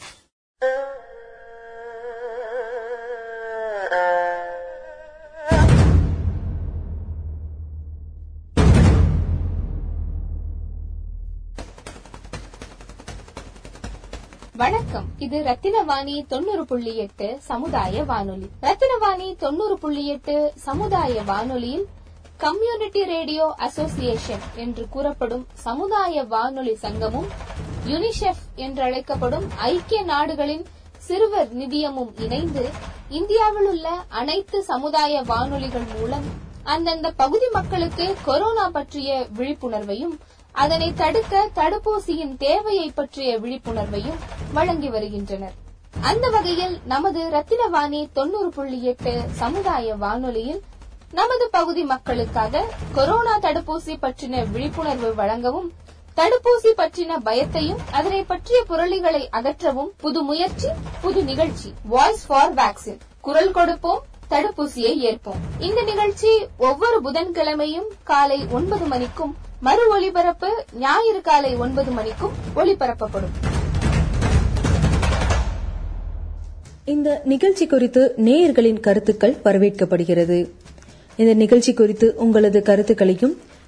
வணக்கம் இது ரத்தினவாணி தொண்ணூறு புள்ளி எட்டு சமுதாய வானொலி ரத்தினவாணி தொண்ணூறு புள்ளி எட்டு சமுதாய வானொலியில் கம்யூனிட்டி ரேடியோ அசோசியேஷன் என்று கூறப்படும் சமுதாய வானொலி சங்கமும் யுனிசெஃப் என்றழைக்கப்படும் ஐக்கிய நாடுகளின் சிறுவர் நிதியமும் இணைந்து இந்தியாவில் உள்ள அனைத்து சமுதாய வானொலிகள் மூலம் அந்தந்த பகுதி மக்களுக்கு கொரோனா பற்றிய விழிப்புணர்வையும் அதனை தடுக்க தடுப்பூசியின் தேவையை பற்றிய விழிப்புணர்வையும் வழங்கி வருகின்றனர். அந்த வகையில் நமது ரத்தினவாணி தொண்ணூறு புள்ளி எட்டு சமுதாய வானொலியில் நமது பகுதி மக்களுக்காக கொரோனா தடுப்பூசி பற்றின விழிப்புணர்வு வழங்கவும் தடுப்பூசி பற்றின பயத்தையும் அதனை பற்றிய புரளிகளை அகற்றவும் புது முயற்சி புது நிகழ்ச்சி. வாய்ஸ் ஃபார் வேக்சின் குரல் கொடுப்போம் தடுப்பூசியை ஏற்போம். இந்த நிகழ்ச்சி ஒவ்வொரு புதன்கிழமையும் காலை ஒன்பது மணிக்கும் மறு ஒலிபரப்பு ஞாயிறு காலை ஒன்பது மணிக்கும் ஒலிபரப்பப்படும் இந்த நிகழ்ச்சி குறித்து நேயர்களின் கருத்துக்கள் வரவேற்கப்படுகிறது. இந்த நிகழ்ச்சி குறித்து உங்களது கருத்துக்களையும்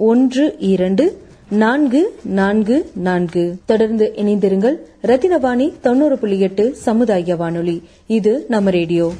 ஒன்று இரண்டு நான்கு நான்கு நான்கு. தொடர்ந்து இணைந்திருங்கள். ரத்தினவாணி தொண்ணூறு புள்ளி எட்டு சமுதாய வானொலி. இது நம்ம ரேடியோ.